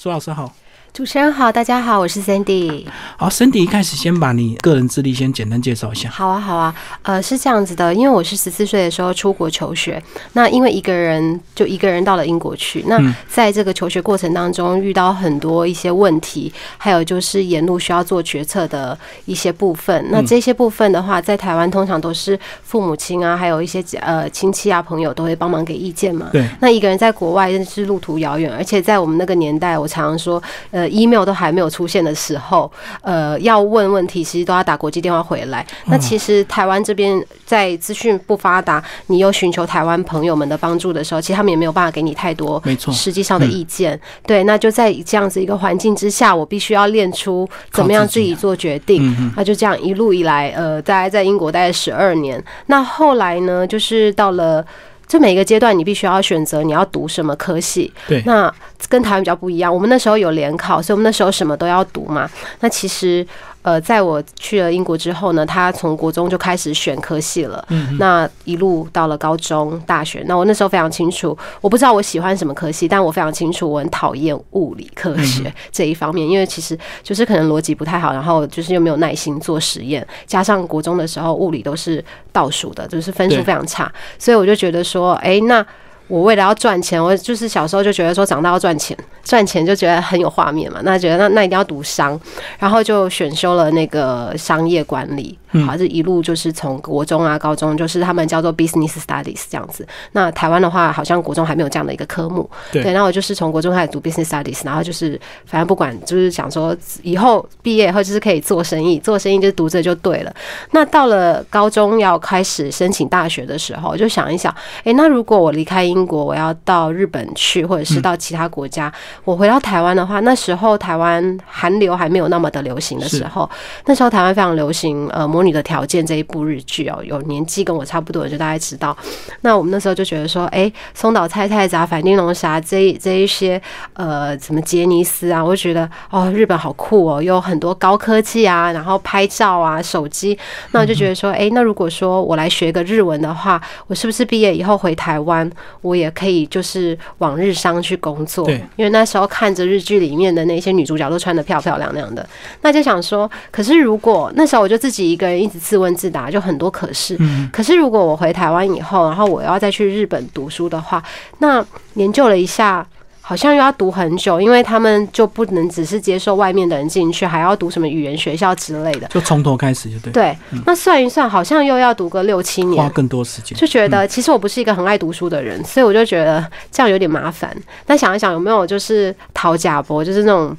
苏老师好，主持人好，大家好，我是 Cindy。好，Cindy 一开始先把你个人资历先简单介绍一下。好啊，好啊，呃，是这样子的，因为我是十四岁的时候出国求学，那因为一个人就一个人到了英国去，那在这个求学过程当中遇到很多一些问题，还有就是沿路需要做决策的一些部分。那这些部分的话，在台湾通常都是父母亲啊，还有一些呃亲戚啊朋友都会帮忙给意见嘛。对。那一个人在国外真是路途遥远，而且在我们那个年代，我常常说，呃，email 都还没有出现的时候，呃，要问问题其实都要打国际电话回来。那其实台湾这边在资讯不发达，你又寻求台湾朋友们的帮助的时候，其实他们也没有办法给你太多没错实际上的意见。对，那就在这样子一个环境之下，我必须要练出怎么样自己做决定。那就这样一路以来，呃，大概在英国待了十二年。那后来呢，就是到了。就每一个阶段，你必须要选择你要读什么科系。对，那跟台湾比较不一样。我们那时候有联考，所以我们那时候什么都要读嘛。那其实。呃，在我去了英国之后呢，他从国中就开始选科系了。嗯，那一路到了高中、大学，那我那时候非常清楚，我不知道我喜欢什么科系，但我非常清楚我很讨厌物理科学这一方面，因为其实就是可能逻辑不太好，然后就是又没有耐心做实验，加上国中的时候物理都是倒数的，就是分数非常差，所以我就觉得说，哎，那。我为了要赚钱，我就是小时候就觉得说长大要赚钱，赚钱就觉得很有画面嘛。那觉得那那一定要读商，然后就选修了那个商业管理。好，这一路就是从国中啊、高中，就是他们叫做 business studies 这样子。那台湾的话，好像国中还没有这样的一个科目。对。然后我就是从国中开始读 business studies，然后就是反正不管，就是想说以后毕业以后就是可以做生意，做生意就读这就对了。那到了高中要开始申请大学的时候，就想一想，哎，那如果我离开英国，我要到日本去，或者是到其他国家，我回到台湾的话，那时候台湾韩流还没有那么的流行的时候，那时候台湾非常流行呃模拟的条件这一部日剧哦，有年纪跟我差不多的就大概知道。那我们那时候就觉得说，哎，松岛菜菜子啊、反町隆沙这这一些呃，什么杰尼斯啊，我就觉得哦，日本好酷哦，有很多高科技啊，然后拍照啊、手机，那我就觉得说，哎，那如果说我来学个日文的话，我是不是毕业以后回台湾，我也可以就是往日商去工作？对，因为那时候看着日剧里面的那些女主角都穿的漂漂亮亮的，那就想说，可是如果那时候我就自己一个人一直自问自答，就很多可是。可是如果我回台湾以后，然后我要再去日本读书的话，那研究了一下。好像又要读很久，因为他们就不能只是接受外面的人进去，还要读什么语言学校之类的，就从头开始就对。对，那算一算，好像又要读个六七年，花更多时间。就觉得其实我不是一个很爱读书的人，所以我就觉得这样有点麻烦。但想一想，有没有就是讨假博，就是那种。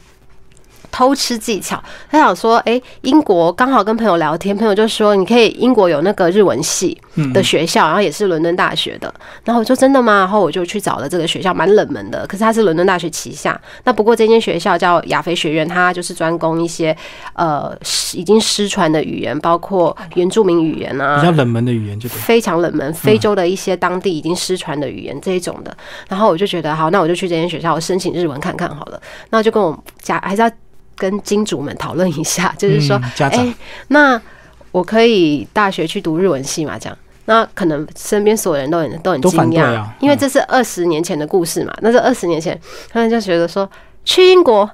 偷吃技巧，他想说，哎，英国刚好跟朋友聊天，朋友就说你可以英国有那个日文系的学校，然后也是伦敦大学的。然后我说真的吗？然后我就去找了这个学校，蛮冷门的，可是它是伦敦大学旗下。那不过这间学校叫亚非学院，它就是专攻一些呃已经失传的语言，包括原住民语言啊，比较冷门的语言就非常冷门，非洲的一些当地已经失传的语言这一种的。然后我就觉得好，那我就去这间学校申请日文看看好了。那就跟我家还是要。跟金主们讨论一下，就是说，哎，那我可以大学去读日文系嘛？这样，那可能身边所有人都很都很惊讶，因为这是二十年前的故事嘛。那是二十年前，他们就觉得说，去英国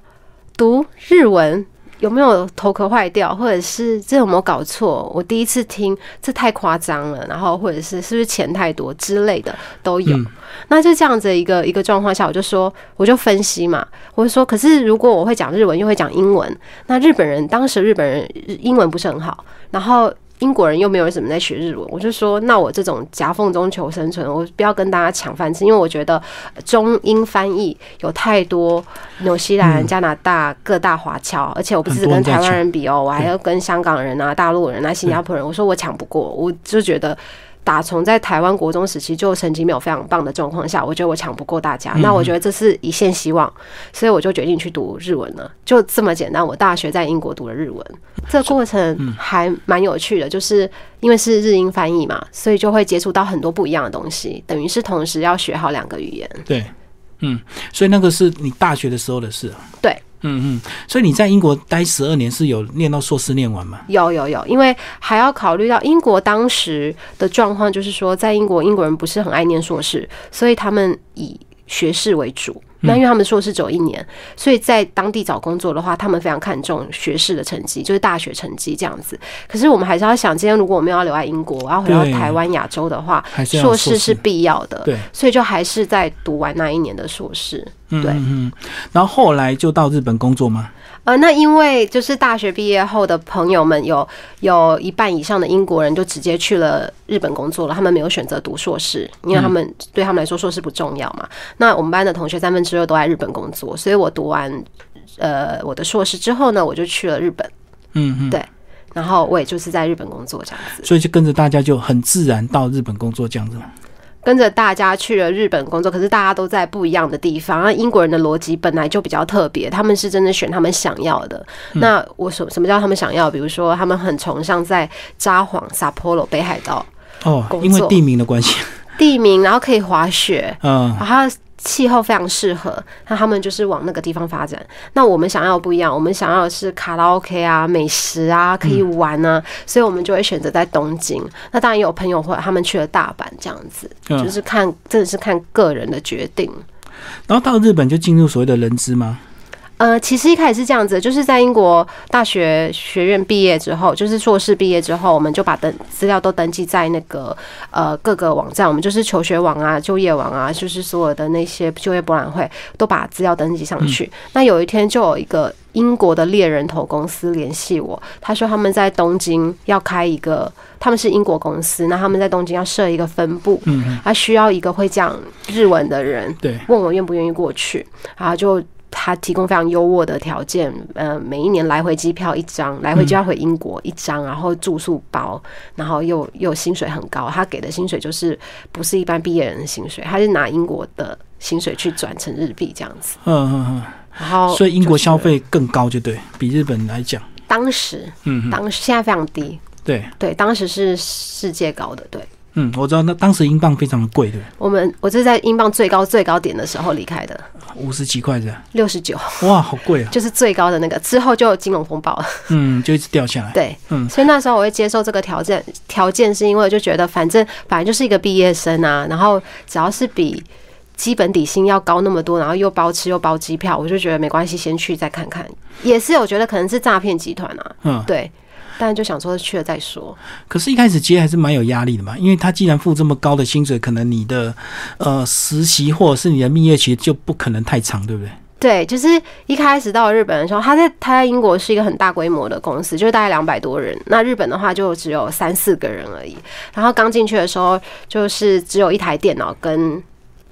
读日文。有没有头壳坏掉，或者是这有没有搞错？我第一次听，这太夸张了。然后或者是是不是钱太多之类的都有。那就这样子一个一个状况下，我就说，我就分析嘛，我就说，可是如果我会讲日文，又会讲英文，那日本人当时日本人英文不是很好，然后。英国人又没有什么在学日文，我就说，那我这种夹缝中求生存，我不要跟大家抢饭吃，因为我觉得中英翻译有太多纽西兰、加拿大各大华侨，而且我不是跟台湾人比哦，我还要跟香港人啊、大陆人啊、新加坡人，我说我抢不过，我就觉得。打从在台湾国中时期就成绩没有非常棒的状况下，我觉得我抢不过大家，那我觉得这是一线希望，所以我就决定去读日文了，就这么简单。我大学在英国读了日文，这过程还蛮有趣的，就是因为是日英翻译嘛，所以就会接触到很多不一样的东西，等于是同时要学好两个语言。对，嗯，所以那个是你大学的时候的事啊。对。嗯嗯，所以你在英国待十二年是有念到硕士念完吗？有有有，因为还要考虑到英国当时的状况，就是说在英国英国人不是很爱念硕士，所以他们以学士为主。那因为他们硕士只有一年，所以在当地找工作的话，他们非常看重学士的成绩，就是大学成绩这样子。可是我们还是要想，今天如果我们要留在英国，我要回到台湾、亚洲的话硕硕士士是必要的。对，所以就还是在读完那一年的硕士。嗯对嗯嗯，然后后来就到日本工作吗？呃，那因为就是大学毕业后的朋友们有有一半以上的英国人就直接去了日本工作了，他们没有选择读硕士，因为他们、对他们来说硕士不重要嘛。那我们班的同学三分之二都在日本工作，所以我读完呃我的硕士之后呢，我就去了日本，嗯嗯，对然后我也就是在日本工作这样子。所以就跟着大家就很自然到日本工作这样子嘛。跟着大家去了日本工作，可是大家都在不一样的地方。那英国人的逻辑本来就比较特别，他们是真的选他们想要的。那我什什么叫他们想要？比如说，他们很崇尚在札幌、撒波罗、北海道哦，因为地名的关系，地名，然后可以滑雪，嗯然后气候非常适合，那他们就是往那个地方发展。那我们想要的不一样，我们想要的是卡拉 OK 啊、美食啊、可以玩啊，所以我们就会选择在东京。那当然也有朋友会他们去了大阪这样子，嗯就是看真的是看个人的决定。然后到日本就进入所谓的人资吗？呃，其实一开始是这样子，就是在英国大学学院毕业之后，就是硕士毕业之后，我们就把登资料都登记在那个呃各个网站，我们就是求学网啊、就业网啊，就是所有的那些就业博览会都把资料登记上去。那有一天就有一个英国的猎人头公司联系我，他说他们在东京要开一个，他们是英国公司，那他们在东京要设一个分部，嗯，他需要一个会讲日文的人。对，问我愿不愿意过去，然后就他提供非常优渥的条件，呃，每一年来回机票一张，来回就要回英国一张，然后住宿包，然后又又薪水很高，他给的薪水就是不是一般毕业人的薪水，他是拿英国的薪水去转成日币这样子，嗯嗯嗯。然后嗯，所以英国消费更高，就对比日本来讲，当时嗯嗯，当时现在非常低，对，对，当时是世界高的，对。嗯，我知道那当时英镑非常的贵，对不我们我是在英镑最高最高点的时候离开的，五十几块的，六十九，哇，好贵啊！就是最高的那个。之后就有金融风暴了，嗯，就一直掉下来。对，嗯所以那时候我会接受这个条件，条件是因为我就觉得反正反正就是一个毕业生啊，然后只要是比基本底薪要高那么多，然后又包吃又包机票，我就觉得没关系，先去再看看。也是有觉得可能是诈骗集团啊，嗯，对，但就想说去了再说。可是，一开始接还是蛮有压力的嘛，因为他既然付这么高的薪水，可能你的呃实习或者是你的蜜月期就不可能太长，对不对？对，就是一开始到日本的时候，他在他在英国是一个很大规模的公司，就是大概两百多人。那日本的话就只有三四个人而已。然后刚进去的时候，就是只有一台电脑跟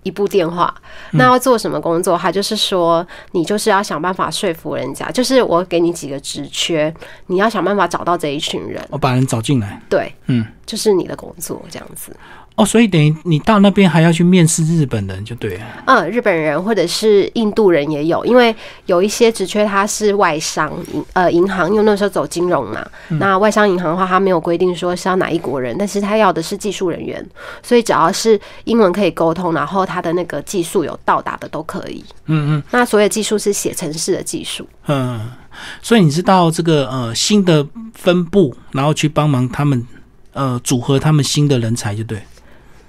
一部电话。那要做什么工作？他就是说，你就是要想办法说服人家，就是我给你几个职缺，你要想办法找到这一群人，我把人找进来，对，嗯，就是你的工作这样子。哦，所以等于你到那边还要去面试日本人，就对了。嗯，日本人或者是印度人也有，因为有一些职缺他是外商银呃银行，因为那时候走金融嘛。那外商银行的话，他没有规定说是要哪一国人，但是他要的是技术人员，所以只要是英文可以沟通，然后他的那个技术有到达的都可以。嗯嗯那所有技术是写程式的技术。嗯，所以你是到这个呃新的分部，然后去帮忙他们呃组合他们新的人才，就对。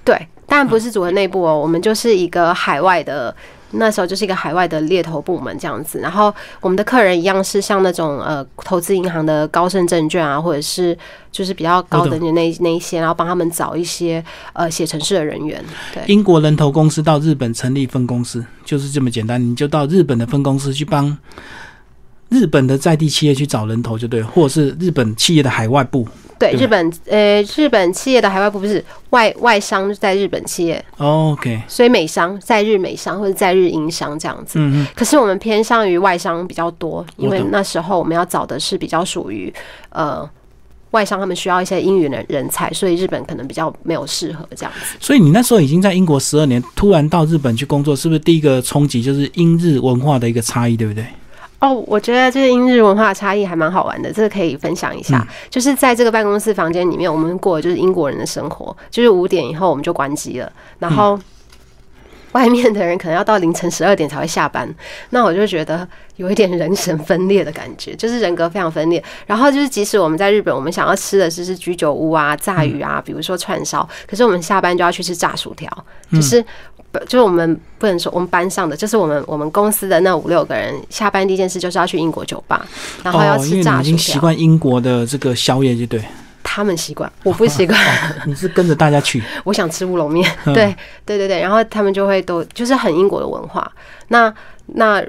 对，当然不是组合内部哦，我们就是一个海外的。那时候就是一个海外的猎头部门这样子，然后我们的客人一样是像那种呃投资银行的高盛证券啊，或者是就是比较高等的那那那一些，然后帮他们找一些呃写程式的人员。对，英国人头公司到日本成立分公司，就是这么简单，你就到日本的分公司去帮日本的在地企业去找人头，就对，或者是日本企业的海外部。对，日本呃日本企业的海外部不是外外商在日本企业，哦 OK，所以美商在日美商或者在日英商这样子。嗯嗯，可是我们偏向于外商比较多，因为那时候我们要找的是比较属于呃外商，他们需要一些英语的人才，所以日本可能比较没有适合这样子。所以你那时候已经在英国十二年，突然到日本去工作，是不是第一个冲击就是英日文化的一个差异，对不对？哦，我觉得这个英日文化差异还蛮好玩的，这个可以分享一下。就是在这个办公室房间里面，我们过的就是英国人的生活，就是五点以后我们就关机了，然后。外面的人可能要到凌晨十二点才会下班，那我就觉得有一点人神分裂的感觉，就是人格非常分裂。然后就是，即使我们在日本，我们想要吃的是是居酒屋啊、炸鱼啊，比如说串烧，可是我们下班就要去吃炸薯条，就是就是我们不能说我们班上的，就是我们我们公司的那五六个人，下班第一件事就是要去英国酒吧，然后要吃炸薯已经习。惯英国的这个宵夜，就对。他们习惯，我不习惯。你是跟着大家去，我想吃乌龙面，嗯对对对对，然后他们就会都就是很英国的文化，那那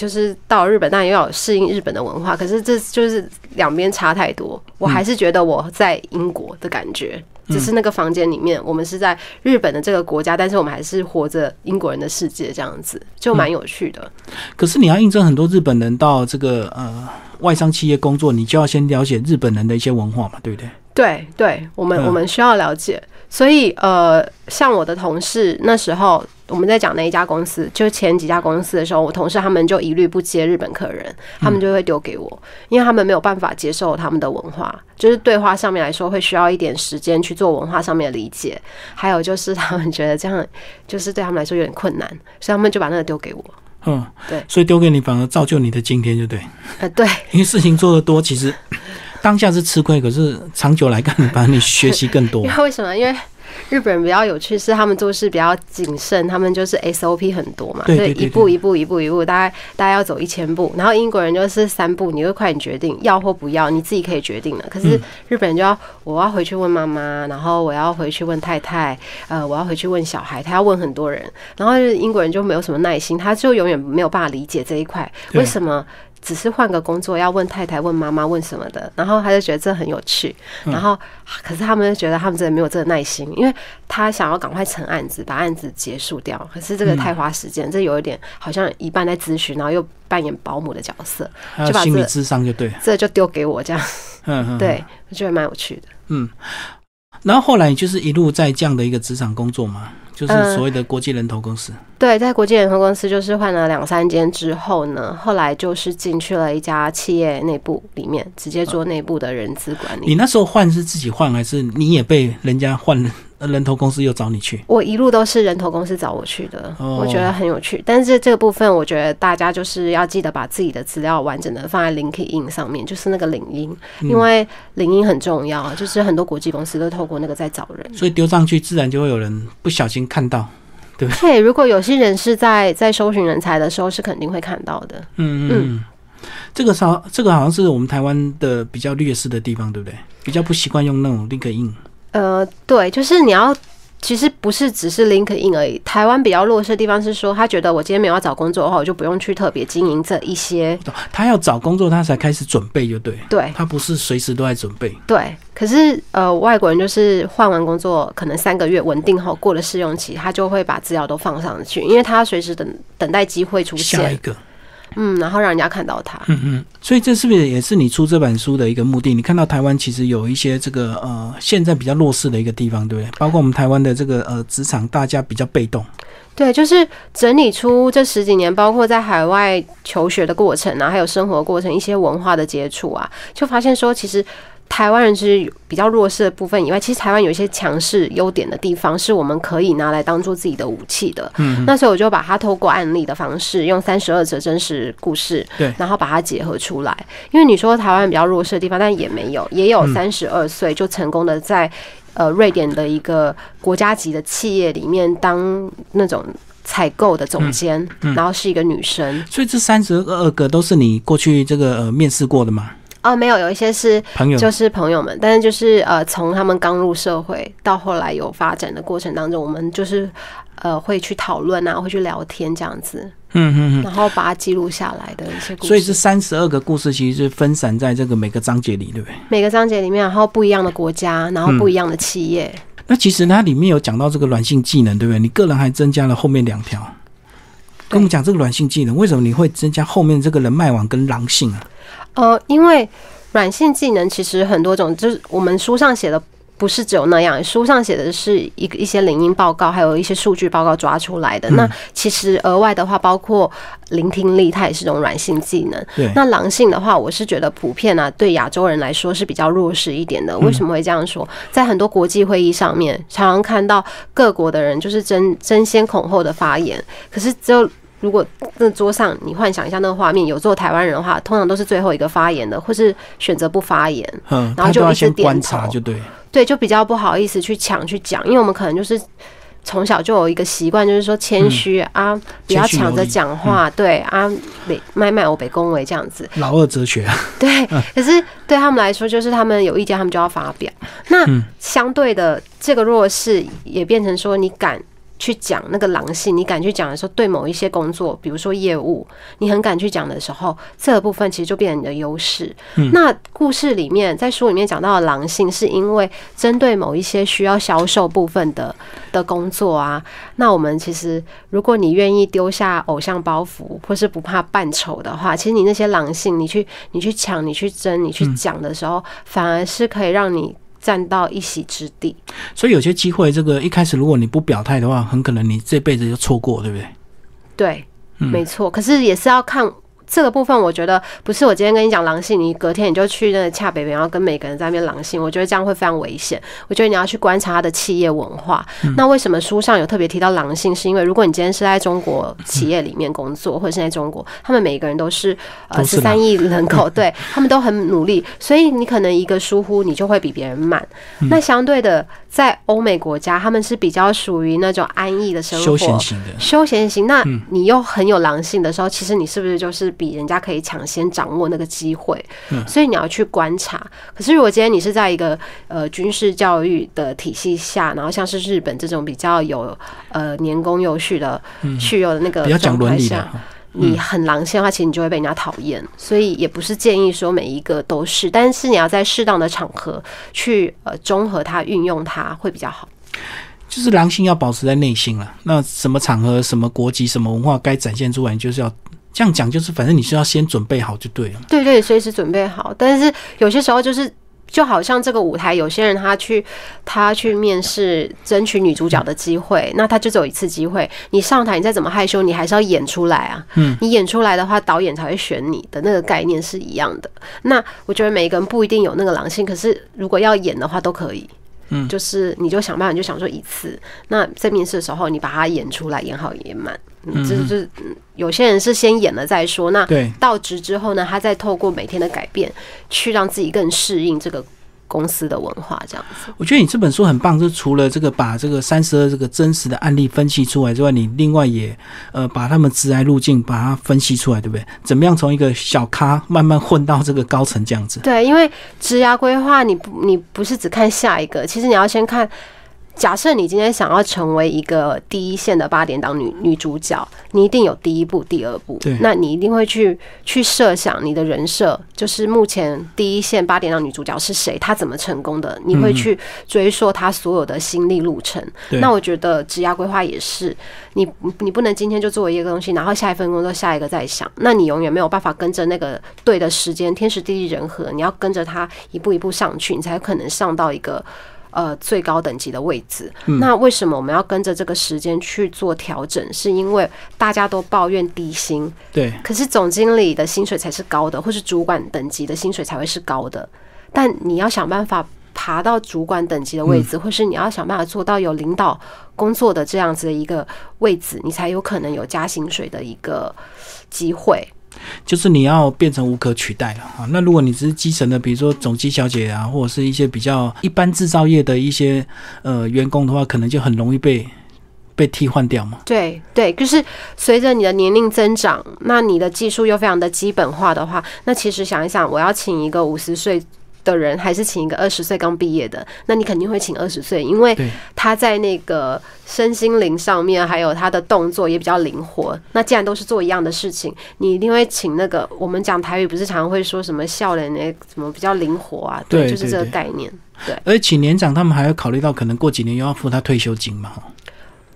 就是到日本，当然又要适应日本的文化，可是这就是两边差太多，我还是觉得我在英国的感觉。只是那个房间里面，我们是在日本的这个国家，但是我们还是活着英国人的世界，这样子就蛮有趣的。可是你要应征很多日本人到这个呃外商企业工作，你就要先了解日本人的一些文化嘛，对不对？对对，我们嗯我们需要了解，所以呃，像我的同事那时候我们在讲那一家公司，就前几家公司的时候，我同事他们就一律不接日本客人，他们就会丢给我，因为他们没有办法接受他们的文化，就是对话上面来说会需要一点时间去做文化上面的理解，还有就是他们觉得这样就是对他们来说有点困难，所以他们就把那个丢给我。嗯，对所以丢给你反而造就你的今天，就对。呃，对，因为事情做得多，其实当下是吃亏，可是长久来看，反而你学习更多 因。为为什么？因为日本人比较有趣，是他们做事比较谨慎，他们就是 SOP 很多嘛，对一步一步一步一步，大概大概要走一千步。然后英国人就是三步，你会快点决定要或不要，你自己可以决定了。可是日本人就要我要回去问妈妈，然后我要回去问太太，呃，我要回去问小孩，他要问很多人。然后就是英国人就没有什么耐心，他就永远没有办法理解这一块为什么。只是换个工作，要问太太、问妈妈、问什么的，然后他就觉得这很有趣，然后可是他们就觉得他们真的没有这个耐心，因为他想要赶快成案子，把案子结束掉。可是这个太花时间，这有一点好像一半在咨询，然后又扮演保姆的角色，就把这心理智商就对，这就丢给我这样。嗯嗯，对，我觉得蛮有趣的。嗯。然后后来就是一路在这样的一个职场工作嘛，就是所谓的国际人头公司。对，在国际人头公司就是换了两三间之后呢，后来就是进去了一家企业内部里面，直接做内部的人资管理。你那时候换是自己换，还是你也被人家换人头公司又找你去？我一路都是人头公司找我去的，哦我觉得很有趣。但是这个部分，我觉得大家就是要记得把自己的资料完整的放在 LinkedIn 上面，就是那个领英，嗯因为领英很重要，就是很多国际公司都透过那个在找人。所以丢上去，自然就会有人不小心看到。对，如果有些人是在在搜寻人才的时候，是肯定会看到的。嗯嗯嗯，这个好，这个好像是我们台湾的比较劣势的地方，对不对？比较不习惯用那种 LinkedIn。呃，对，就是你要。其实不是只是 LinkedIn 而已，台湾比较弱势的地方是说，他觉得我今天没有要找工作的话，我就不用去特别经营这一些。他要找工作，他才开始准备，就对。对他不是随时都在准备。对，可是呃，外国人就是换完工作，可能三个月稳定后过了试用期，他就会把资料都放上去，因为他随时等等待机会出现，下一个，嗯，然后让人家看到他。嗯嗯，所以这是不是也是你出这本书的一个目的？你看到台湾其实有一些这个呃现在比较弱势的一个地方，对不对？包括我们台湾的这个呃职场，大家比较被动。对，就是整理出这十几年，包括在海外求学的过程啊，还有生活过程一些文化的接触啊，就发现说，其实台湾人是比较弱势的部分以外，其实台湾有一些强势优点的地方，是我们可以拿来当做自己的武器的。嗯，那所以我就把它透过案例的方式，用三十二则真实故事，对然后把它结合出来。因为你说台湾比较弱势的地方，但也没有，也有嗯三十二岁就成功的在呃瑞典的一个国家级的企业里面当那种采购的总监，嗯然后是一个女生。所以这三十二个都是你过去这个呃面试过的吗？哦，没有，有一些是朋友就是朋友们，但是就是呃，从他们刚入社会到后来有发展的过程当中，我们就是呃会去讨论啊，会去聊天这样子，嗯嗯嗯。然后把它记录下来的一些故事。所以这三十二个故事其实是分散在这个每个章节里，对不对？每个章节里面，然后不一样的国家，然后不一样的企业。那其实它里面有讲到这个软性技能，对不对？你个人还增加了后面两条，跟我们讲这个软性技能，为什么你会增加后面这个人脉网跟狼性啊？呃，因为软性技能其实很多种，就是我们书上写的。不是只有那样，书上写的是一一些领英报告，还有一些数据报告抓出来的。那其实额外的话，包括聆听力，它也是种软性技能。对，那狼性的话，我是觉得普遍啊，对亚洲人来说是比较弱势一点的。为什么会这样说？在很多国际会议上面，常常看到各国的人就是争争先恐后的发言，可是只有。如果那桌上你幻想一下那个画面，有做台湾人的话，通常都是最后一个发言的，或是选择不发言。嗯，然后就一直点先观察，头就对。对，就比较不好意思去抢去讲，因为我们可能就是从小就有一个习惯，就是说谦虚啊，不要抢着讲话，对啊，北麦麦我北恭维这样子。老二哲学。对，可是对他们来说，就是他们有意见，他们就要发表。那相对的，这个弱势也变成说，你敢。去讲那个狼性，你敢去讲的时候，对某一些工作，比如说业务，你很敢去讲的时候，这个部分其实就变成你的优势。那故事里面，在书里面讲到的狼性，是因为针对某一些需要销售部分的的工作啊。那我们其实，如果你愿意丢下偶像包袱，或是不怕扮丑的话，其实你那些狼性，你去你去抢，你去争，你去讲的时候，反而是可以让你。占到一席之地，所以有些机会，这个一开始如果你不表态的话，很可能你这辈子就错过，对不对？对，没错。可是也是要看。这个部分我觉得不是我今天跟你讲狼性，你隔天你就去那个恰北北，然后跟每个人在那边狼性，我觉得这样会非常危险。我觉得你要去观察他的企业文化。那为什么书上有特别提到狼性？是因为如果你今天是在中国企业里面工作，或者是在中国，他们每一个人都是呃十三亿人口，对他们都很努力，所以你可能一个疏忽，你就会比别人慢。那相对的，在欧美国家，他们是比较属于那种安逸的生活，休闲型的休闲型。那你又很有狼性的时候，其实你是不是就是？比人家可以抢先掌握那个机会，所以你要去观察。可是如果今天你是在一个呃军事教育的体系下，然后像是日本这种比较有呃年功有序的去有的那个状态下，你很狼性的话，其实你就会被人家讨厌。所以也不是建议说每一个都是，但是你要在适当的场合去呃综合它、运用它会比较好。就是狼性要保持在内心了。那什么场合、什么国籍、什么文化该展现出来，就是要。这样讲就是，反正你是要先准备好就对了。对对，随时准备好。但是有些时候就是，就好像这个舞台，有些人他去他去面试争取女主角的机会，那他就只有一次机会。你上台，你再怎么害羞，你还是要演出来啊。嗯。你演出来的话，导演才会选你的那个概念是一样的。那我觉得每一个人不一定有那个狼性，可是如果要演的话，都可以。嗯，就是你就想办法，就想说一次。那在面试的时候，你把它演出来，演好演满。嗯，就是有些人是先演了再说。那到职之后呢，他再透过每天的改变，去让自己更适应这个。公司的文化这样子，我觉得你这本书很棒，就除了这个把这个三十二这个真实的案例分析出来之外，你另外也呃把他们职来路径把它分析出来，对不对？怎么样从一个小咖慢慢混到这个高层这样子？对，因为职涯规划，你不你不是只看下一个，其实你要先看。假设你今天想要成为一个第一线的八点档女女主角，你一定有第一步、第二步。对，那你一定会去去设想你的人设，就是目前第一线八点档女主角是谁，她怎么成功的？你会去追溯她所有的心历路程。那我觉得职业规划也是，你你不能今天就做一个东西，然后下一份工作下一个再想，那你永远没有办法跟着那个对的时间，天时地利人和，你要跟着他一步一步上去，你才可能上到一个。呃，最高等级的位置，那为什么我们要跟着这个时间去做调整？是因为大家都抱怨低薪，对，可是总经理的薪水才是高的，或是主管等级的薪水才会是高的。但你要想办法爬到主管等级的位置，或是你要想办法做到有领导工作的这样子的一个位置，你才有可能有加薪水的一个机会。就是你要变成无可取代了啊！那如果你只是基层的，比如说总机小姐啊，或者是一些比较一般制造业的一些呃员工的话，可能就很容易被被替换掉嘛。对对，就是随着你的年龄增长，那你的技术又非常的基本化的话，那其实想一想，我要请一个五十岁。的人还是请一个二十岁刚毕业的，那你肯定会请二十岁，因为他在那个身心灵上面，还有他的动作也比较灵活。那既然都是做一样的事情，你一定会请那个我们讲台语不是常常会说什么笑脸那什么比较灵活啊？对，就是这个概念。对，而请年长，他们还要考虑到可能过几年又要付他退休金嘛？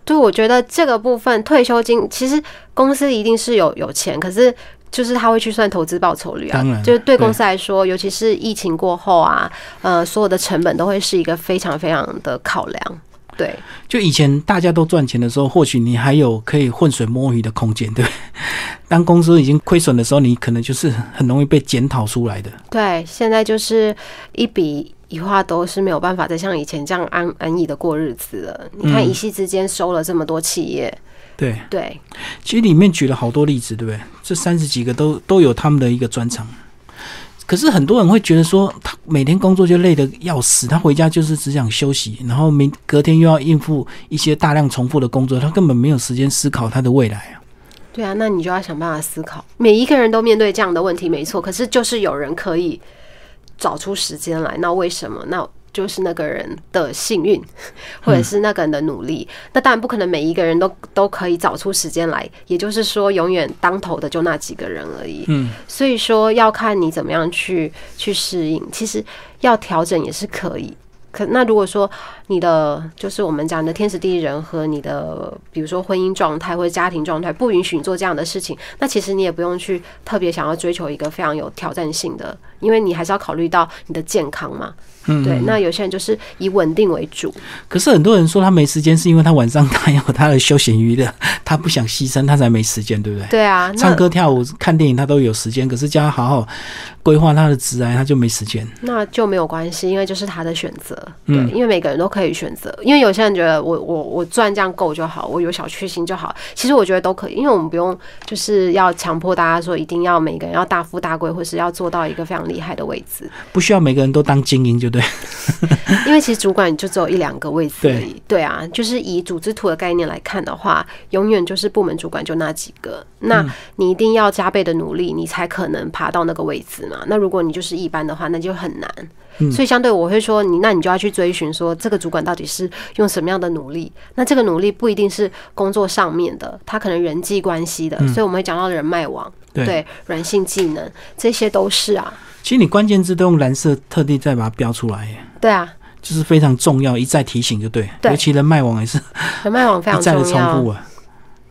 对，我觉得这个部分退休金其实公司一定是有有钱，可是。就是他会去算投资报酬率啊，就是对公司来说，尤其是疫情过后啊，呃，所有的成本都会是一个非常非常的考量。对，就以前大家都赚钱的时候，或许你还有可以浑水摸鱼的空间，对。当公司已经亏损的时候，你可能就是很容易被检讨出来的。对，现在就是一笔一画都是没有办法再像以前这样安安逸的过日子了。你看，一夕之间收了这么多企业。对对，其实里面举了好多例子，对不对？这三十几个都都有他们的一个专长。可是很多人会觉得说，他每天工作就累得要死，他回家就是只想休息，然后明隔天又要应付一些大量重复的工作，他根本没有时间思考他的未来啊。对啊，那你就要想办法思考。每一个人都面对这样的问题，没错。可是就是有人可以找出时间来，那为什么？那就是那个人的幸运，或者是那个人的努力。那当然不可能每一个人都都可以找出时间来，也就是说，永远当头的就那几个人而已。嗯，所以说要看你怎么样去去适应。其实要调整也是可以。可那如果说你的就是我们讲的天时地利人和你的，比如说婚姻状态或者家庭状态不允许你做这样的事情，那其实你也不用去特别想要追求一个非常有挑战性的，因为你还是要考虑到你的健康嘛。嗯，对，那有些人就是以稳定为主。可是很多人说他没时间，是因为他晚上他有他的休闲娱乐，他不想牺牲，他才没时间，对不对？对啊，唱歌、跳舞、看电影，他都有时间，可是叫他好好规划他的职业，他就没时间。那就没有关系，因为就是他的选择。嗯对，因为每个人都可以选择。因为有些人觉得我我我赚这样够就好，我有小确幸就好。其实我觉得都可以，因为我们不用就是要强迫大家说一定要每个人要大富大贵，或是要做到一个非常厉害的位置。不需要每个人都当精英，就对。因为其实主管就只有一两个位置而已。对啊，就是以组织图的概念来看的话，永远就是部门主管就那几个。那你一定要加倍的努力，你才可能爬到那个位置嘛。那如果你就是一般的话，那就很难。所以相对我会说，你那你就要去追寻说，这个主管到底是用什么样的努力？那这个努力不一定是工作上面的，他可能人际关系的。所以我们会讲到人脉网，对对，软性技能，这些都是啊。其实你关键字都用蓝色特地再把它标出来，耶对啊，就是非常重要，一再提醒就对。对尤其人脉网也是 人脉网非常一再的重重要复。啊。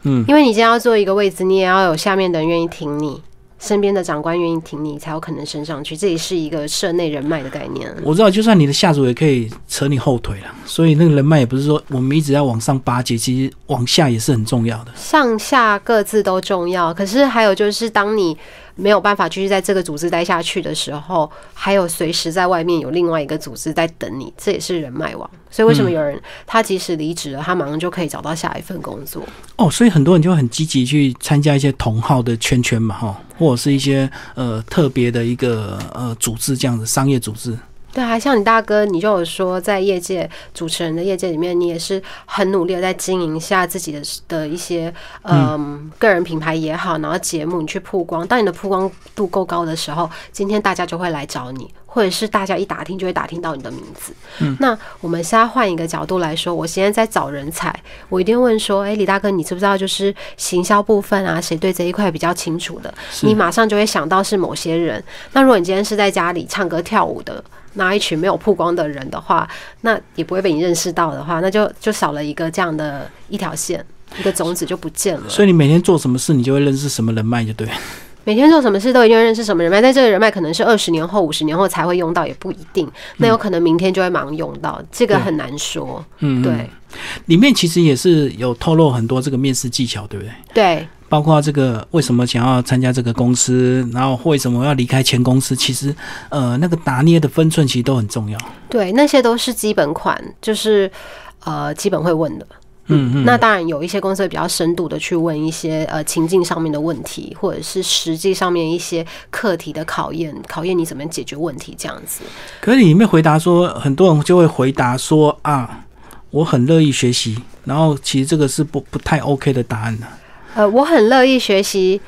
嗯，因为你今天要做一个位置，你也要有下面的人愿意挺你，身边的长官愿意挺你，才有可能升上去。这也是一个社内人脉的概念。我知道，就算你的下属也可以扯你后腿了，所以那个人脉也不是说我们一直要往上巴结，其实往下也是很重要的。上下各自都重要，可是还有就是，当你没有办法继续在这个组织待下去的时候，还有随时在外面有另外一个组织在等你，这也是人脉网。所以为什么有人他即使离职了，他马上就可以找到下一份工作？哦，所以很多人就很积极去参加一些同号的圈圈嘛，哈，或者是一些呃特别的一个呃组织这样子，商业组织。对啊，像你大哥，你就有说，在业界主持人的业界里面，你也是很努力的在经营下自己的的一些嗯个人品牌也好，然后节目你去曝光。当你的曝光度够高的时候，今天大家就会来找你，或者是大家一打听就会打听到你的名字。嗯，那我们现在换一个角度来说，我现在在找人才，我一定问说，哎，李大哥，你知不知道就是行销部分啊，谁对这一块比较清楚的？你马上就会想到是某些人。那如果你今天是在家里唱歌跳舞的，那一群没有曝光的人的话，那也不会被你认识到的话，那就就少了一个这样的一条线，一个种子就不见了。所以你每天做什么事，你就会认识什么人脉，就对。每天做什么事都一定会认识什么人脉，但这个人脉可能是二十年后、五十年后才会用到，也不一定。那有可能明天就会马上用到，这个很难说。嗯，对里面其实也是有透露很多这个面试技巧，对不对？对包括这个为什么想要参加这个公司，然后为什么要离开前公司，其实呃那个拿捏的分寸其实都很重要。对，那些都是基本款，就是呃基本会问的。嗯嗯，那当然有一些公司会比较深度的去问一些呃情境上面的问题，或者是实际上面一些课题的考验，考验你怎么解决问题这样子。可是里面回答说，很多人就会回答说啊，我很乐意学习，然后其实这个是不不太 OK 的答案的。呃，我很乐意学习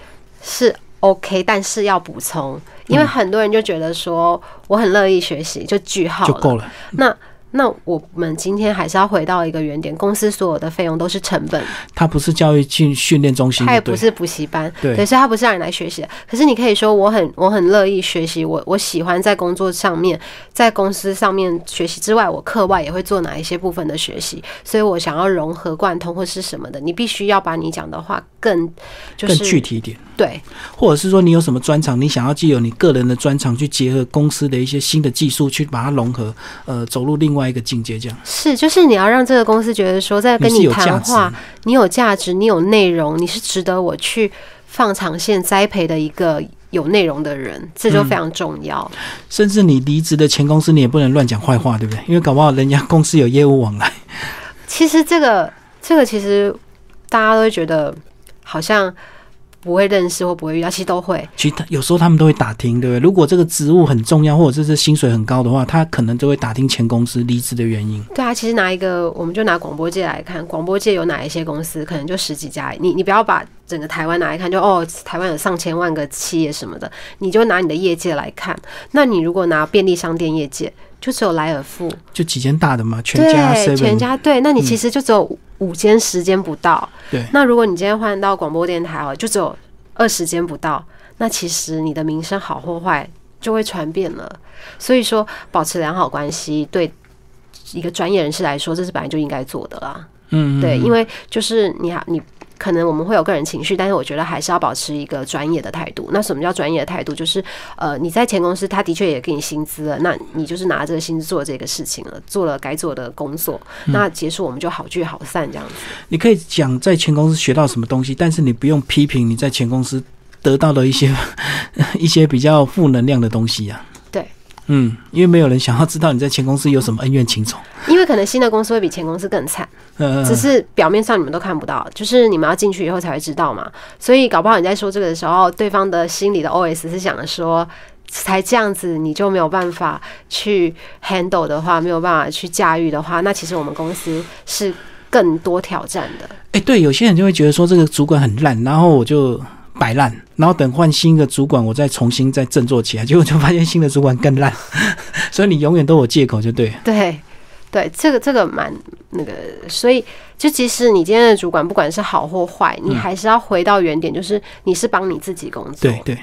是 OK，但是要补充，因为很多人就觉得说我很乐意学习就句号了，就够了。那那我们今天还是要回到一个原点，公司所有的费用都是成本，它不是教育训训练中心，它也不是补习班，对。所以它不是让你来学习。的。可是你可以说我很我很乐意学习，我我喜欢在工作上面，在公司上面学习之外，我课外也会做哪一些部分的学习，所以我想要融合贯通或是什么的，你必须要把你讲的话更就是更具体一点，对或者是说你有什么专长，你想要既有你个人的专长去结合公司的一些新的技术，去把它融合，呃，走入另外一个境界，这样是就是你要让这个公司觉得说，在跟你谈话，你有价值，你有内容，你是值得我去放长线栽培的一个有内容的人，这就非常重要。甚至你离职的前公司，你也不能乱讲坏话，对不对？因为搞不好人家公司有业务往来。其实这个这个其实大家都会觉得好像不会认识或不会遇到，其实都会。其实他有时候他们都会打听，对不对？如果这个职务很重要，或者是薪水很高的话，他可能就会打听前公司离职的原因。对啊，其实拿一个，我们就拿广播界来看，广播界有哪一些公司，可能就十几家。你你不要把整个台湾拿来看，就哦，台湾有上千万个企业什么的，你就拿你的业界来看。那你如果拿便利商店业界，就只有莱尔富，就几间大的嘛，全家、对，全家对，那你其实就只有五间、十间不到。对，那如果你今天换到广播电台哦，就只有二十间不到，那其实你的名声好或坏就会传遍了。所以说，保持良好关系对一个专业人士来说，这是本来就应该做的啦。嗯，对，因为为就是你好，你可能我们会有个人情绪，但是我觉得还是要保持一个专业的态度。那什么叫专业的态度？就是呃，你在前公司，他的确也给你薪资了，那你就是拿这个薪资做这个事情了，做了该做的工作，那结束我们就好聚好散这样子。你可以讲在前公司学到什么东西，但是你不用批评你在前公司得到的一些 一些比较负能量的东西啊。对，嗯，因为没有人想要知道你在前公司有什么恩怨情仇。因为可能新的公司会比前公司更惨。呃，只是表面上你们都看不到，就是你们要进去以后才会知道嘛。所以搞不好你在说这个的时候，对方的心里的 OS 是想着说，才这样子你就没有办法去 handle 的话，没有办法去驾驭的话，那其实我们公司是更多挑战的。哎、对，有些人就会觉得说这个主管很烂，然后我就摆烂，然后等换新的主管，我再重新再振作起来，结果就发现新的主管更烂，所以你永远都有借口，就对。对，对，这个这个蛮那个，所以就即使你今天的主管不管是好或坏，你还是要回到原点，就是你是帮你自己工作。对对，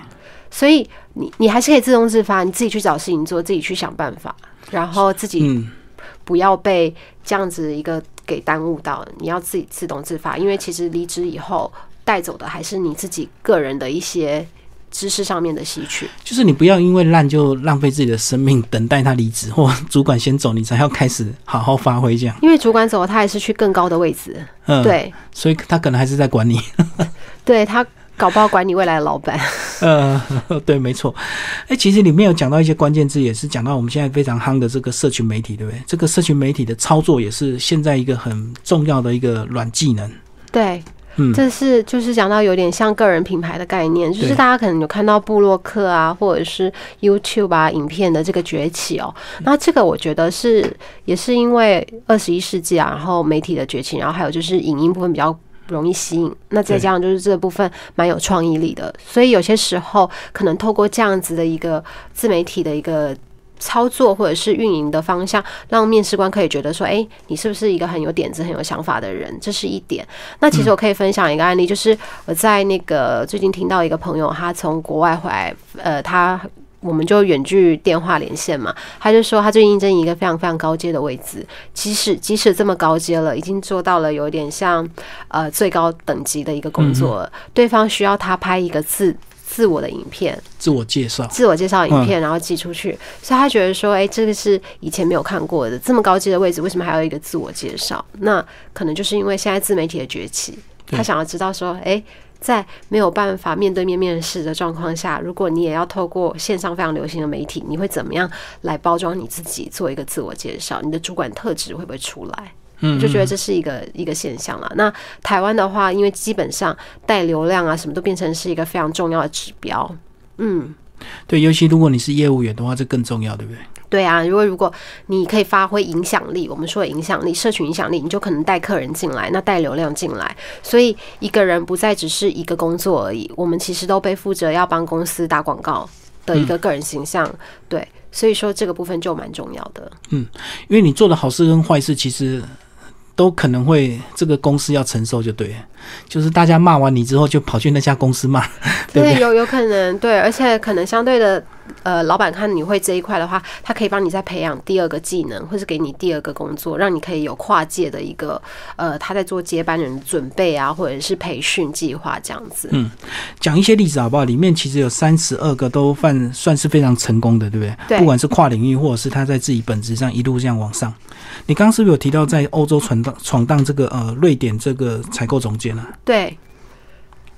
所以你你还是可以自动自发，你自己去找事情做，自己去想办法，然后自己嗯，不要被这样子一个给耽误到，你要自己自动自发，因为其实离职以后带走的还是你自己个人的一些知识上面的吸取。就是你不要因为烂就浪费自己的生命，等待他离职或主管先走，你才要开始好好发挥这样。因为主管走了，他还是去更高的位置，嗯，，对，所以他可能还是在管你。对他搞不好管你未来的老板。呃，对，没错。哎、其实里面有讲到一些关键字，也是讲到我们现在非常夯的这个社群媒体，对不对？这个社群媒体的操作也是现在一个很重要的一个软技能。对，嗯，这是就是讲到有点像个人品牌的概念，就是大家可能有看到布洛克啊，或者是 YouTube 啊影片的这个崛起哦。那这个我觉得是也是因为二十一世纪啊，然后媒体的崛起，然后还有就是影音部分比较。容易吸引，那再加上就是这部分蛮有创意力的，所以有些时候可能透过这样子的一个自媒体的一个操作或者是运营的方向，让面试官可以觉得说，哎、你是不是一个很有点子、很有想法的人？这是一点。那其实我可以分享一个案例，就是我在那个最近听到一个朋友，他从国外回来，呃，他。我们就远距电话连线嘛，他就说他最近应征一个非常非常高阶的位置，即使即使这么高阶了，已经做到了有点像呃最高等级的一个工作，对方需要他拍一个自自我的影片，自我介绍。自我介绍影片，然后寄出去，所以他觉得说，哎、这个是以前没有看过的，这么高级的位置，为什么还有一个自我介绍？那可能就是因为现在自媒体的崛起，他想要知道说，哎、在没有办法面对面面试的状况下，如果你也要透过线上非常流行的媒体，你会怎么样来包装你自己，做一个自我介绍？你的主管特质会不会出来？嗯，就觉得这是一个一个现象了。那台湾的话，因为基本上带流量啊，什么都变成是一个非常重要的指标。嗯，对，尤其如果你是业务员的话，这更重要，对不对？对啊，如果如果你可以发挥影响力，我们说的影响力、社群影响力，你就可能带客人进来，那带流量进来。所以一个人不再只是一个工作而已，我们其实都背负着要帮公司打广告的一个个人形象。对，所以说这个部分就蛮重要的。嗯因为你做的好事跟坏事，其实都可能会这个公司要承受，就对。就是大家骂完你之后，就跑去那家公司骂，对不对？有有可能对，而且可能相对的，呃，老板看你会这一块的话，他可以帮你再培养第二个技能，或是给你第二个工作，让你可以有跨界的一个呃，他在做接班人准备啊，或者是培训计划这样子。嗯讲一些例子好不好？里面其实有三十二个都算算是非常成功的，对不对？对不管是跨领域，或者是他在自己本职上一路这样往上。你刚刚是不是有提到在欧洲闯荡闯荡这个呃瑞典这个采购总监啊？对，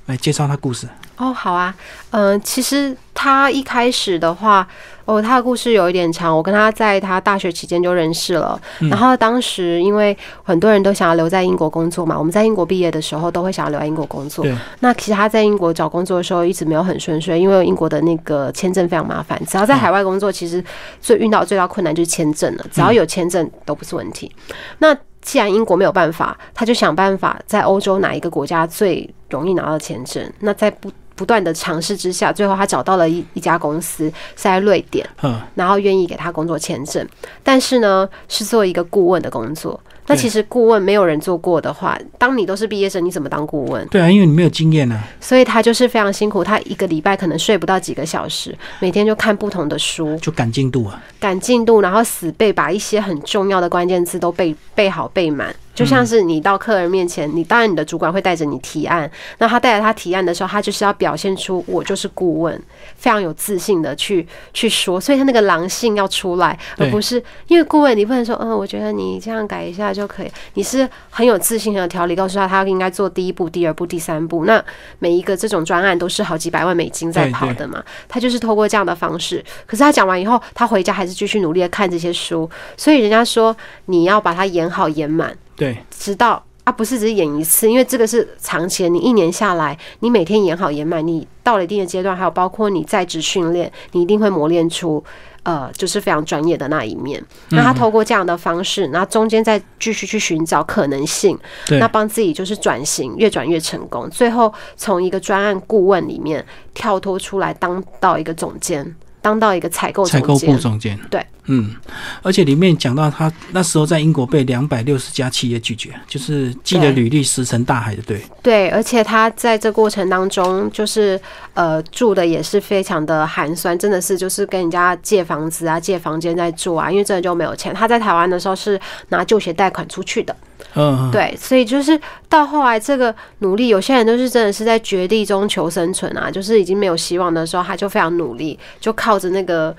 来介绍他故事。哦，好啊，嗯、其实他一开始的话，哦，他的故事有一点长。我跟他在他大学期间就认识了，然后当时因为很多人都想要留在英国工作嘛，我们在英国毕业的时候都会想要留在英国工作。那其实他在英国找工作的时候一直没有很顺遂，因为英国的那个签证非常麻烦。只要在海外工作，其实最遇到最大困难就是签证了。只要有签证都不是问题。那既然英国没有办法，他就想办法在欧洲哪一个国家最容易拿到签证。那在不不断的尝试之下，最后他找到了一一家公司是在瑞典，然后愿意给他工作签证，但是呢是做一个顾问的工作。那其实顾问没有人做过的话，当你都是毕业生，你怎么当顾问？对啊，因为你没有经验啊。所以他就是非常辛苦，他一个礼拜可能睡不到几个小时，每天就看不同的书，就赶进度啊，赶进度，然后死背，把一些很重要的关键字都背背好背满。就像是你到客人面前，你当然你的主管会带着你提案，那他带着他提案的时候，他就是要表现出我就是顾问，非常有自信的去去说，所以他那个狼性要出来，而不是因为顾问你不能说嗯，我觉得你这样改一下就可以，你是很有自信很有条理，告诉他他应该做第一步、第二步、第三步，那每一个这种专案都是好几百万美金在跑的嘛，他就是透过这样的方式，可是他讲完以后，他回家还是继续努力的看这些书，所以人家说你要把它演好演满。对，直到啊，不是只是演一次，因为这个是长期，你一年下来，你每天演好演满，你到了一定的阶段，还有包括你在职训练，你一定会磨练出呃，就是非常专业的那一面。那他透过这样的方式，那中间再继续去寻找可能性，那帮自己就是转型，越转越成功，最后从一个专案顾问里面跳脱出来，当到一个总监。当到一个采购采购部总监，对，嗯，而且里面讲到他那时候在英国被两百六十家企业拒绝，就是寄的履历石沉大海的，对，对，而且他在这过程当中，就是呃住的也是非常的寒酸，真的是就是跟人家借房子啊、借房间在住啊，因为真的就没有钱。他在台湾的时候是拿旧鞋贷款出去的。嗯，对，所以就是到后来这个努力，有些人都是真的是在绝地中求生存啊，就是已经没有希望的时候，他就非常努力，就靠着那个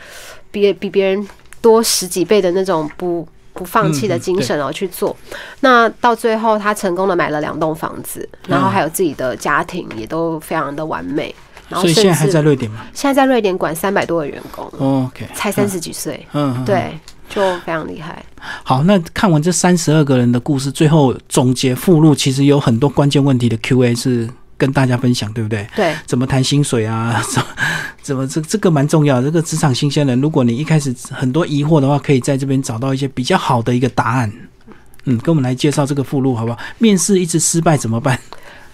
比比别人多十几倍的那种不不放弃的精神哦去做。那到最后，他成功的买了两栋房子，然后还有自己的家庭也都非常的完美。所以现在还在瑞典吗？现在在瑞典管三百多个员工，OK，才三十几岁，嗯，对。就非常厉害。好，那看完这三十二个人的故事，最后总结附录，其实有很多关键问题的 Q&A 是跟大家分享，对不对？对。怎么谈薪水啊？怎么怎么这这个蛮重要。这个职场新鲜人，如果你一开始很多疑惑的话，可以在这边找到一些比较好的一个答案。嗯，跟我们来介绍这个附录好不好？面试一直失败怎么办？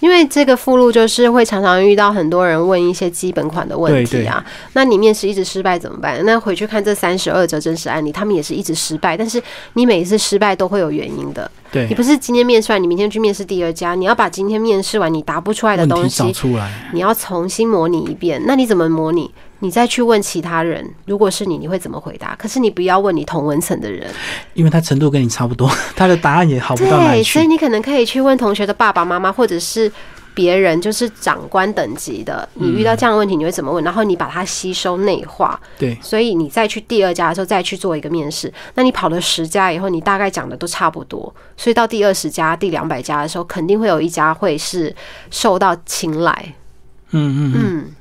因为这个附录就是会常常遇到很多人问一些基本款的问题啊，那你面试一直失败怎么办？那回去看这三十二则真实案例，他们也是一直失败，但是你每一次失败都会有原因的。对，你不是今天面试完，你明天去面试第二家，你要把今天面试完你答不出来的东西出来，你要重新模拟一遍。那你怎么模拟？你再去问其他人，如果是你，你会怎么回答？可是你不要问你同文层的人，因为他程度跟你差不多，他的答案也好不到哪里去。所以你可能可以去问同学的爸爸妈妈，或者是。别人就是长官等级的，你遇到这样的问题，你会怎么问？然后你把它吸收内化。对，所以你再去第二家的时候，再去做一个面试。那你跑了十家以后，你大概讲的都差不多，所以到第二十家、第两百家的时候，肯定会有一家会是受到青睐。嗯嗯嗯，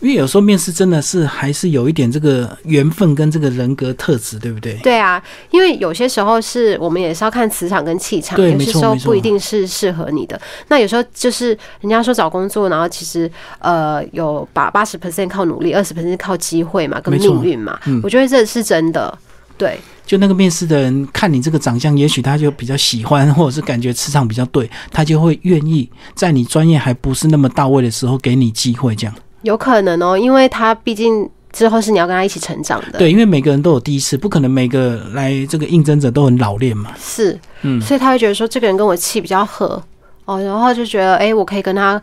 因为有时候面试真的是还是有一点这个缘分跟这个人格特质，对不对？对啊，因为有些时候是我们也是要看磁场跟气场，有些时候不一定是适合你的。那有时候就是人家说找工作，然后其实呃有把八十 percent 靠努力，二十 percent 靠机会嘛，跟命运嘛。我觉得这是真的，对。就那个面试的人看你这个长相，也许他就比较喜欢，或者是感觉磁场比较对，他就会愿意在你专业还不是那么到位的时候给你机会，这样有可能哦，因为他毕竟之后是你要跟他一起成长的。对，因为每个人都有第一次，不可能每个来这个应征者都很老练嘛。是，嗯，所以他会觉得说这个人跟我气比较合哦，然后就觉得哎，我可以跟他。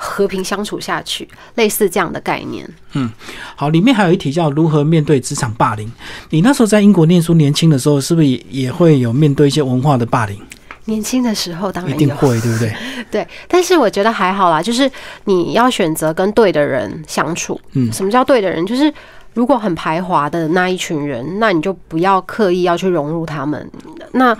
和平相处下去，类似这样的概念。嗯，好，里面还有一题叫如何面对职场霸凌。你那时候在英国念书，年轻的时候是不是也也会有面对一些文化的霸凌？年轻的时候当然一定会，对不对？对，但是我觉得还好啦，就是你要选择跟对的人相处。嗯，什么叫对的人？就是如果很排华的那一群人，那你就不要刻意要去融入他们。那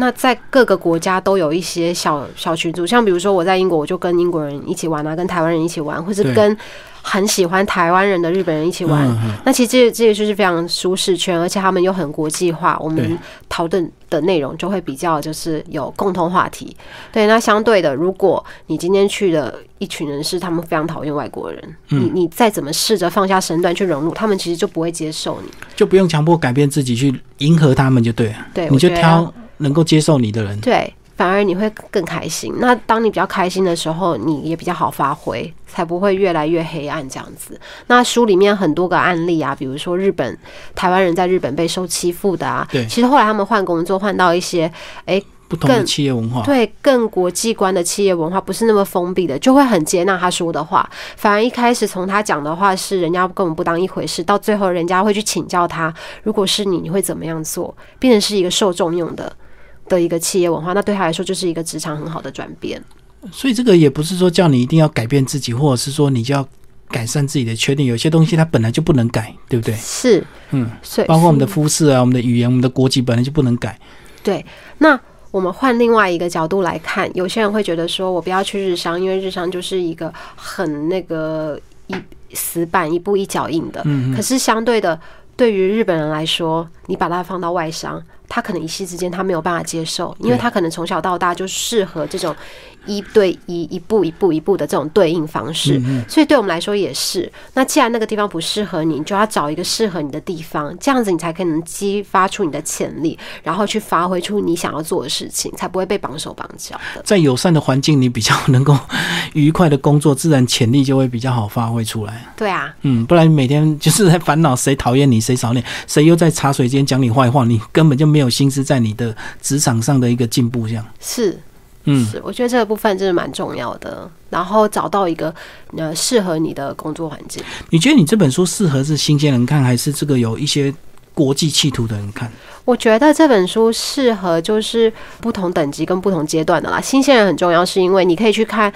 那在各个国家都有一些小小群组，像比如说我在英国，我就跟英国人一起玩啊，跟台湾人一起玩，或是跟很喜欢台湾人的日本人一起玩。那其实这这个就是非常舒适圈，而且他们又很国际化，我们讨论的内容就会比较就是有共同话题。对，那相对的，如果你今天去的一群人是他们非常讨厌外国人，嗯你你再怎么试着放下身段去融入，他们其实就不会接受你。就不用强迫改变自己去迎合他们就对了，对，你就挑能够接受你的人。对，反而你会更开心。那当你比较开心的时候，你也比较好发挥，才不会越来越黑暗这样子。那书里面很多个案例啊，比如说日本台湾人在日本被受欺负的啊，对其实后来他们换工作换到一些哎不同的企业文化，对更国际观的企业文化，不是那么封闭的，就会很接纳他说的话。反而一开始从他讲的话是人家根本不当一回事，到最后人家会去请教他，如果是你，你会怎么样做？变成是一个受重用的。的一个企业文化，那对他来说就是一个职场很好的转变。所以这个也不是说叫你一定要改变自己，或者是说你就要改善自己的缺点。有些东西它本来就不能改，对不对？是，嗯，所以包括我们的肤色啊、我们的语言、我们的国籍本来就不能改。对。那我们换另外一个角度来看，有些人会觉得说，我不要去日商，因为日商就是一个很那个一死板、一步一脚印的。嗯可是相对的，对于日本人来说，你把它放到外商，他可能一夕之间他没有办法接受，因为他可能从小到大就适合这种一对一、一步一步一步的这种对应方式。嗯所以对我们来说也是。那既然那个地方不适合你，你就要找一个适合你的地方，这样子你才可能激发出你的潜力，然后去发挥出你想要做的事情，才不会被绑手绑脚的。在友善的环境，你比较能够愉快的工作，自然潜力就会比较好发挥出来。对啊，嗯，不然你每天就是在烦恼谁讨厌你，谁少你，谁又在茶水间讲你坏话，你根本就没有心思在你的职场上的一个进步，这样。是嗯，是，我觉得这个部分真的蛮重要的。然后找到一个呃适合你的工作环境。你觉得你这本书适合是新鲜人看，还是这个有一些国际企图的人看？我觉得这本书适合就是不同等级跟不同阶段的啦。新鲜人很重要，是因为你可以去看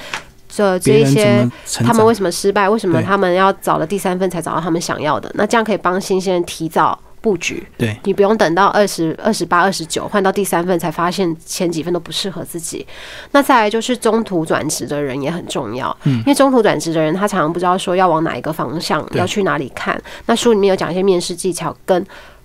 这这一些他们为？什么失败，为什么他们要找了第三份才找到他们想要的？那这样可以帮新鲜人提早布局。对，你不用等到二十二十八、二十九换到第三份才发现前几份都不适合自己。那再来就是中途转职的人也很重要，嗯因为中途转职的人他常常不知道说要往哪一个方向，要去哪里看。那书里面有讲一些面试技巧跟。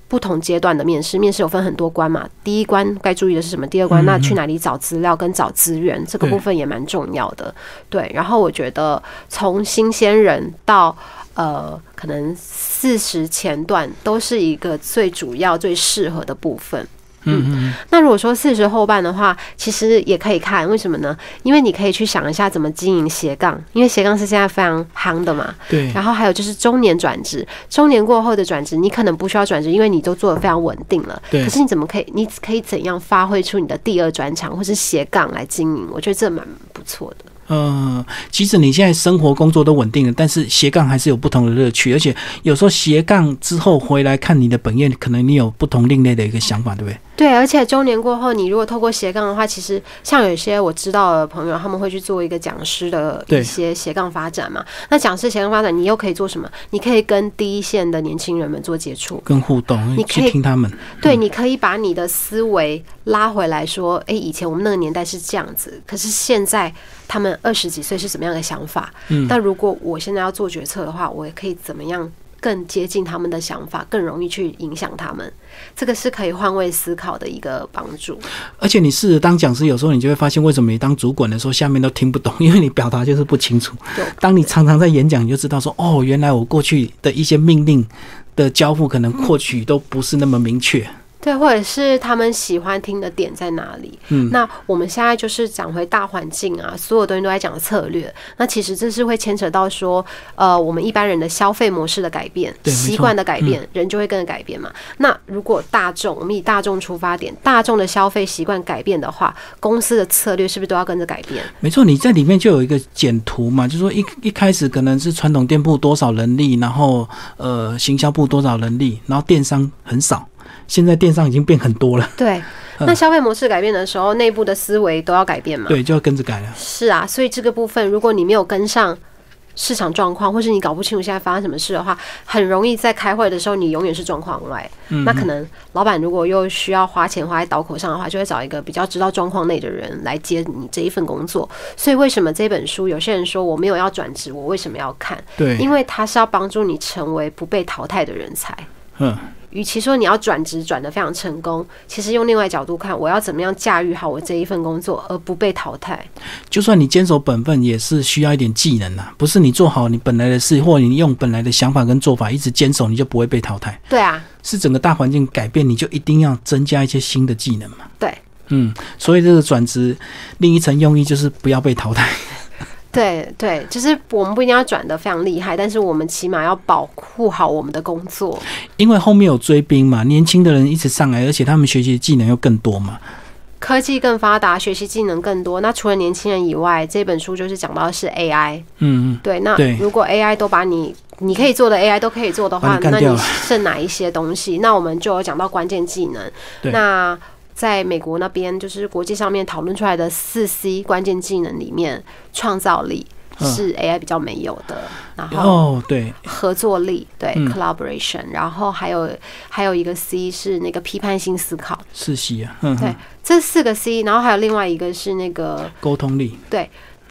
不同阶段的面试，面试有分很多关嘛。第一关该注意的是什么？第二关嗯那去哪里找资料跟找资源，这个部分也蛮重要的。对，然后我觉得从新鲜人到呃，可能四十前段都是一个最主要、最适合的部分。嗯嗯，那如果说四十后半的话，其实也可以看，为什么呢？因为你可以去想一下怎么经营斜杠，因为斜杠是现在非常夯的嘛。对，然后还有就是中年转职，中年过后的转职，你可能不需要转职，因为你都做的非常稳定了。对可是你怎么可以？你可以怎样发挥出你的第二转场或是斜杠来经营？我觉得这蛮不错的。呃，即使你现在生活工作都稳定了，但是斜杠还是有不同的乐趣，而且有时候斜杠之后回来看你的本业，可能你有不同另类的一个想法，对不对？对，而且中年过后，你如果透过斜杠的话，其实像有些我知道的朋友，他们会去做一个讲师的一些斜杠发展嘛。那讲师斜杠发展，你又可以做什么？你可以跟第一线的年轻人们做接触。跟互动，你可以去听他们，对，你可以把你的思维拉回来说，诶，以前我们那个年代是这样子，可是现在他们二十几岁是什么样的想法？嗯那如果我现在要做决策的话，我也可以怎么样更接近他们的想法，更容易去影响他们？这个是可以换位思考的一个帮助。而且你试着当讲师，有时候你就会发现，为什么你当主管的时候，下面都听不懂，因为你表达就是不清楚。当你常常在演讲，你就知道说，哦，原来我过去的一些命令的交付，可能获取都不是那么明确。对，或者是他们喜欢听的点在哪里？嗯，那我们现在就是讲回大环境啊，所有东西都在讲策略。那其实这是会牵扯到说，呃，我们一般人的消费模式的改变、对习惯的改变，人就会跟着改变嘛。那如果大众，我们以大众出发点，大众的消费习惯改变的话，公司的策略是不是都要跟着改变？没错，你在里面就有一个简图嘛，就说一一开始可能是传统店铺多少人力，然后呃行销部多少人力，然后电商很少，现在电商已经变很多了，对，那消费模式改变的时候，内部的思维都要改变嘛。对，就要跟着改了。是啊，所以这个部分如果你没有跟上市场状况，或是你搞不清楚现在发生什么事的话，很容易在开会的时候你永远是状况外。嗯那可能老板如果又需要花钱花在刀口上的话，就会找一个比较知道状况内的人来接你这一份工作。所以为什么这本书有些人说我没有要转职，我为什么要看？对，因为它是要帮助你成为不被淘汰的人才。嗯，与其说你要转职转得非常成功，其实用另外角度看，我要怎么样驾驭好我这一份工作，而不被淘汰。就算你坚守本分，也是需要一点技能呐，不是你做好你本来的事，或你用本来的想法跟做法一直坚守，你就不会被淘汰。对啊，是整个大环境改变，你就一定要增加一些新的技能嘛。对，嗯，所以这个转职另一层用意就是不要被淘汰。对对，就是我们不一定要转的非常厉害，但是我们起码要保护好我们的工作。因为后面有追兵嘛，年轻的人一直上来，而且他们学习的技能又更多嘛。科技更发达，学习技能更多。那除了年轻人以外，这本书就是讲到的是 AI。嗯嗯，对，那如果 AI 都把你你可以做的 AI 都可以做的把话，那你剩哪一些东西？那我们就有讲到关键技能。那在美国那边，就是国际上面讨论出来的四 C 关键技能里面，创造力嗯。是 AI 比较没有的，然后哦，对，合作力，对、嗯。collaboration，然后还有还有一个 C 是那个批判性思考，四 C 啊，嗯，对，这四个 C，然后还有另外一个是那个沟通力，对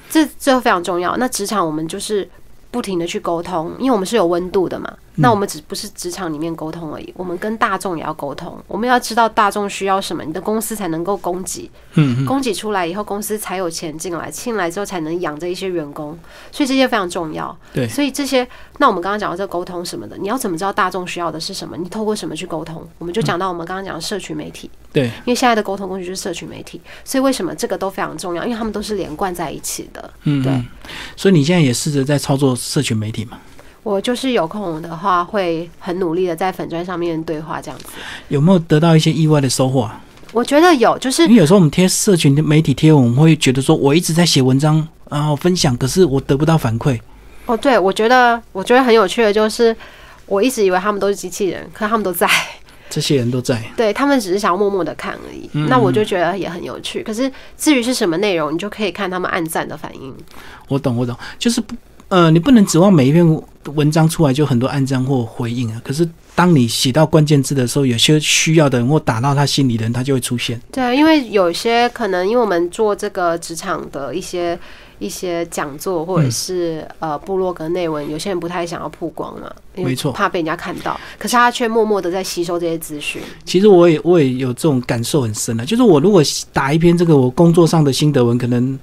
这这都非常重要。那职场我们就是不停的去沟通，因为我们是有温度的嘛。那我们只不是职场里面沟通而已，我们跟大众也要沟通。我们要知道大众需要什么，你的公司才能够供给，嗯嗯，供给出来以后，公司才有钱进来，进来之后才能养着一些员工，所以这些非常重要。对所以这些，那我们刚刚讲到这沟通什么的，你要怎么知道大众需要的是什么？你透过什么去沟通？我们就讲到我们刚刚讲的社群媒体。对，因为现在的沟通工具就是社群媒体，所以为什么这个都非常重要？因为他们都是连贯在一起的。嗯对，所以你现在也试着在操作社群媒体嘛？我就是有空的话，会很努力的在粉砖上面对话这样子。有没有得到一些意外的收获啊？我觉得有，就是因为有时候我们贴社群的媒体贴文，我们会觉得说我一直在写文章，然后分享，可是我得不到反馈。哦，对，我觉得我觉得很有趣的就是，我一直以为他们都是机器人，可他们都在，这些人都在，对他们只是想要默默的看而已。嗯那我就觉得也很有趣。可是至于是什么内容，你就可以看他们暗赞的反应。我懂，我懂，就是不呃，你不能指望每一篇文章出来就很多暗赞或回应啊。可是当你写到关键字的时候，有些需要的人或打到他心里的人，他就会出现。对啊，因为有些可能，因为我们做这个职场的一些一些讲座，或者是、呃部落格内文，有些人不太想要曝光嘛，没错怕被人家看到。可是他却默默的在吸收这些资讯。其实我也我也有这种感受很深的，就是我如果打一篇这个我工作上的心得文，可能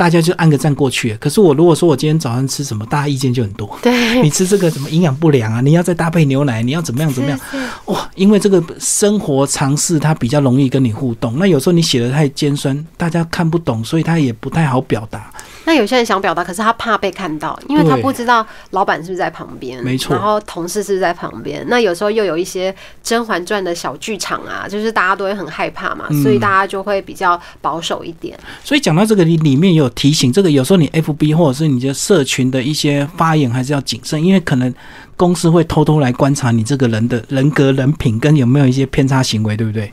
大家就按个赞过去。可是我如果说我今天早上吃什么，大家意见就很多。对，你吃这个怎么营养不良啊？你要再搭配牛奶，你要怎么样怎么样？哇，因为这个生活常识它比较容易跟你互动。那有时候你写的太尖酸，大家看不懂，所以他也不太好表达。那有些人想表达，可是他怕被看到，因为他不知道老板是不是在旁边，没错然后同事是不是在旁边。那有时候又有一些《甄嬛传》的小剧场啊，就是大家都会很害怕嘛，嗯所以大家就会比较保守一点。所以讲到这个你里面有提醒，这个有时候你 FB 或者是你的社群的一些发言还是要谨慎，因为可能公司会偷偷来观察你这个人的人格、人品跟有没有一些偏差行为，对不对？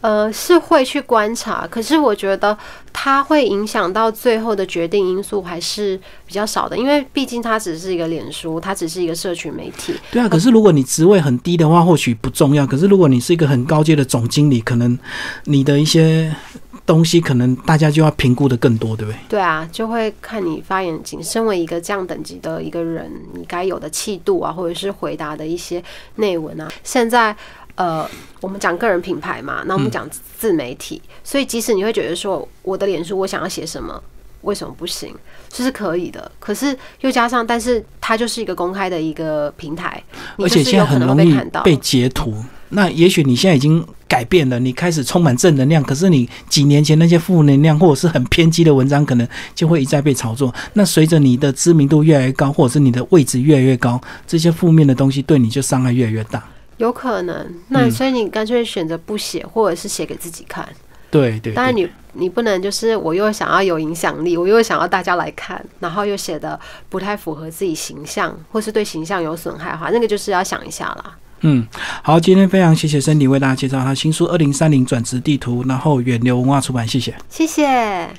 呃，是会去观察，可是我觉得它会影响到最后的决定因素还是比较少的，因为毕竟它只是一个脸书，它只是一个社群媒体。对啊，可是如果你职位很低的话，或许不重要。可是如果你是一个很高阶的总经理，可能你的一些东西，可能大家就要评估的更多，对不对？对啊，就会看你发言仅身为一个这样等级的一个人，你该有的气度啊，或者是回答的一些内文啊。现在呃，我们讲个人品牌嘛，那我们讲自媒体，所以即使你会觉得说我的脸书我想要写什么，为什么不行？这是可以的，可是又加上，但是它就是一个公开的一个平台，而且现在很容易。被截图。那也许你现在已经改变了，你开始充满正能量，可是你几年前那些负能量或者是很偏激的文章，可能就会一再被炒作。那随着你的知名度越来越高，或者是你的位置越来越高，这些负面的东西对你就伤害越来越大。有可能，那嗯所以你干脆选择不写，或者是写给自己看。对对对，当然你，你不能就是我又想要有影响力，我又想要大家来看，然后又写的不太符合自己形象，或是对形象有损害的话，那个就是要想一下啦。嗯，好，今天非常谢谢森迪为大家介绍他新书《二零三零转职地图》，然后远流文化出版，谢谢。谢谢。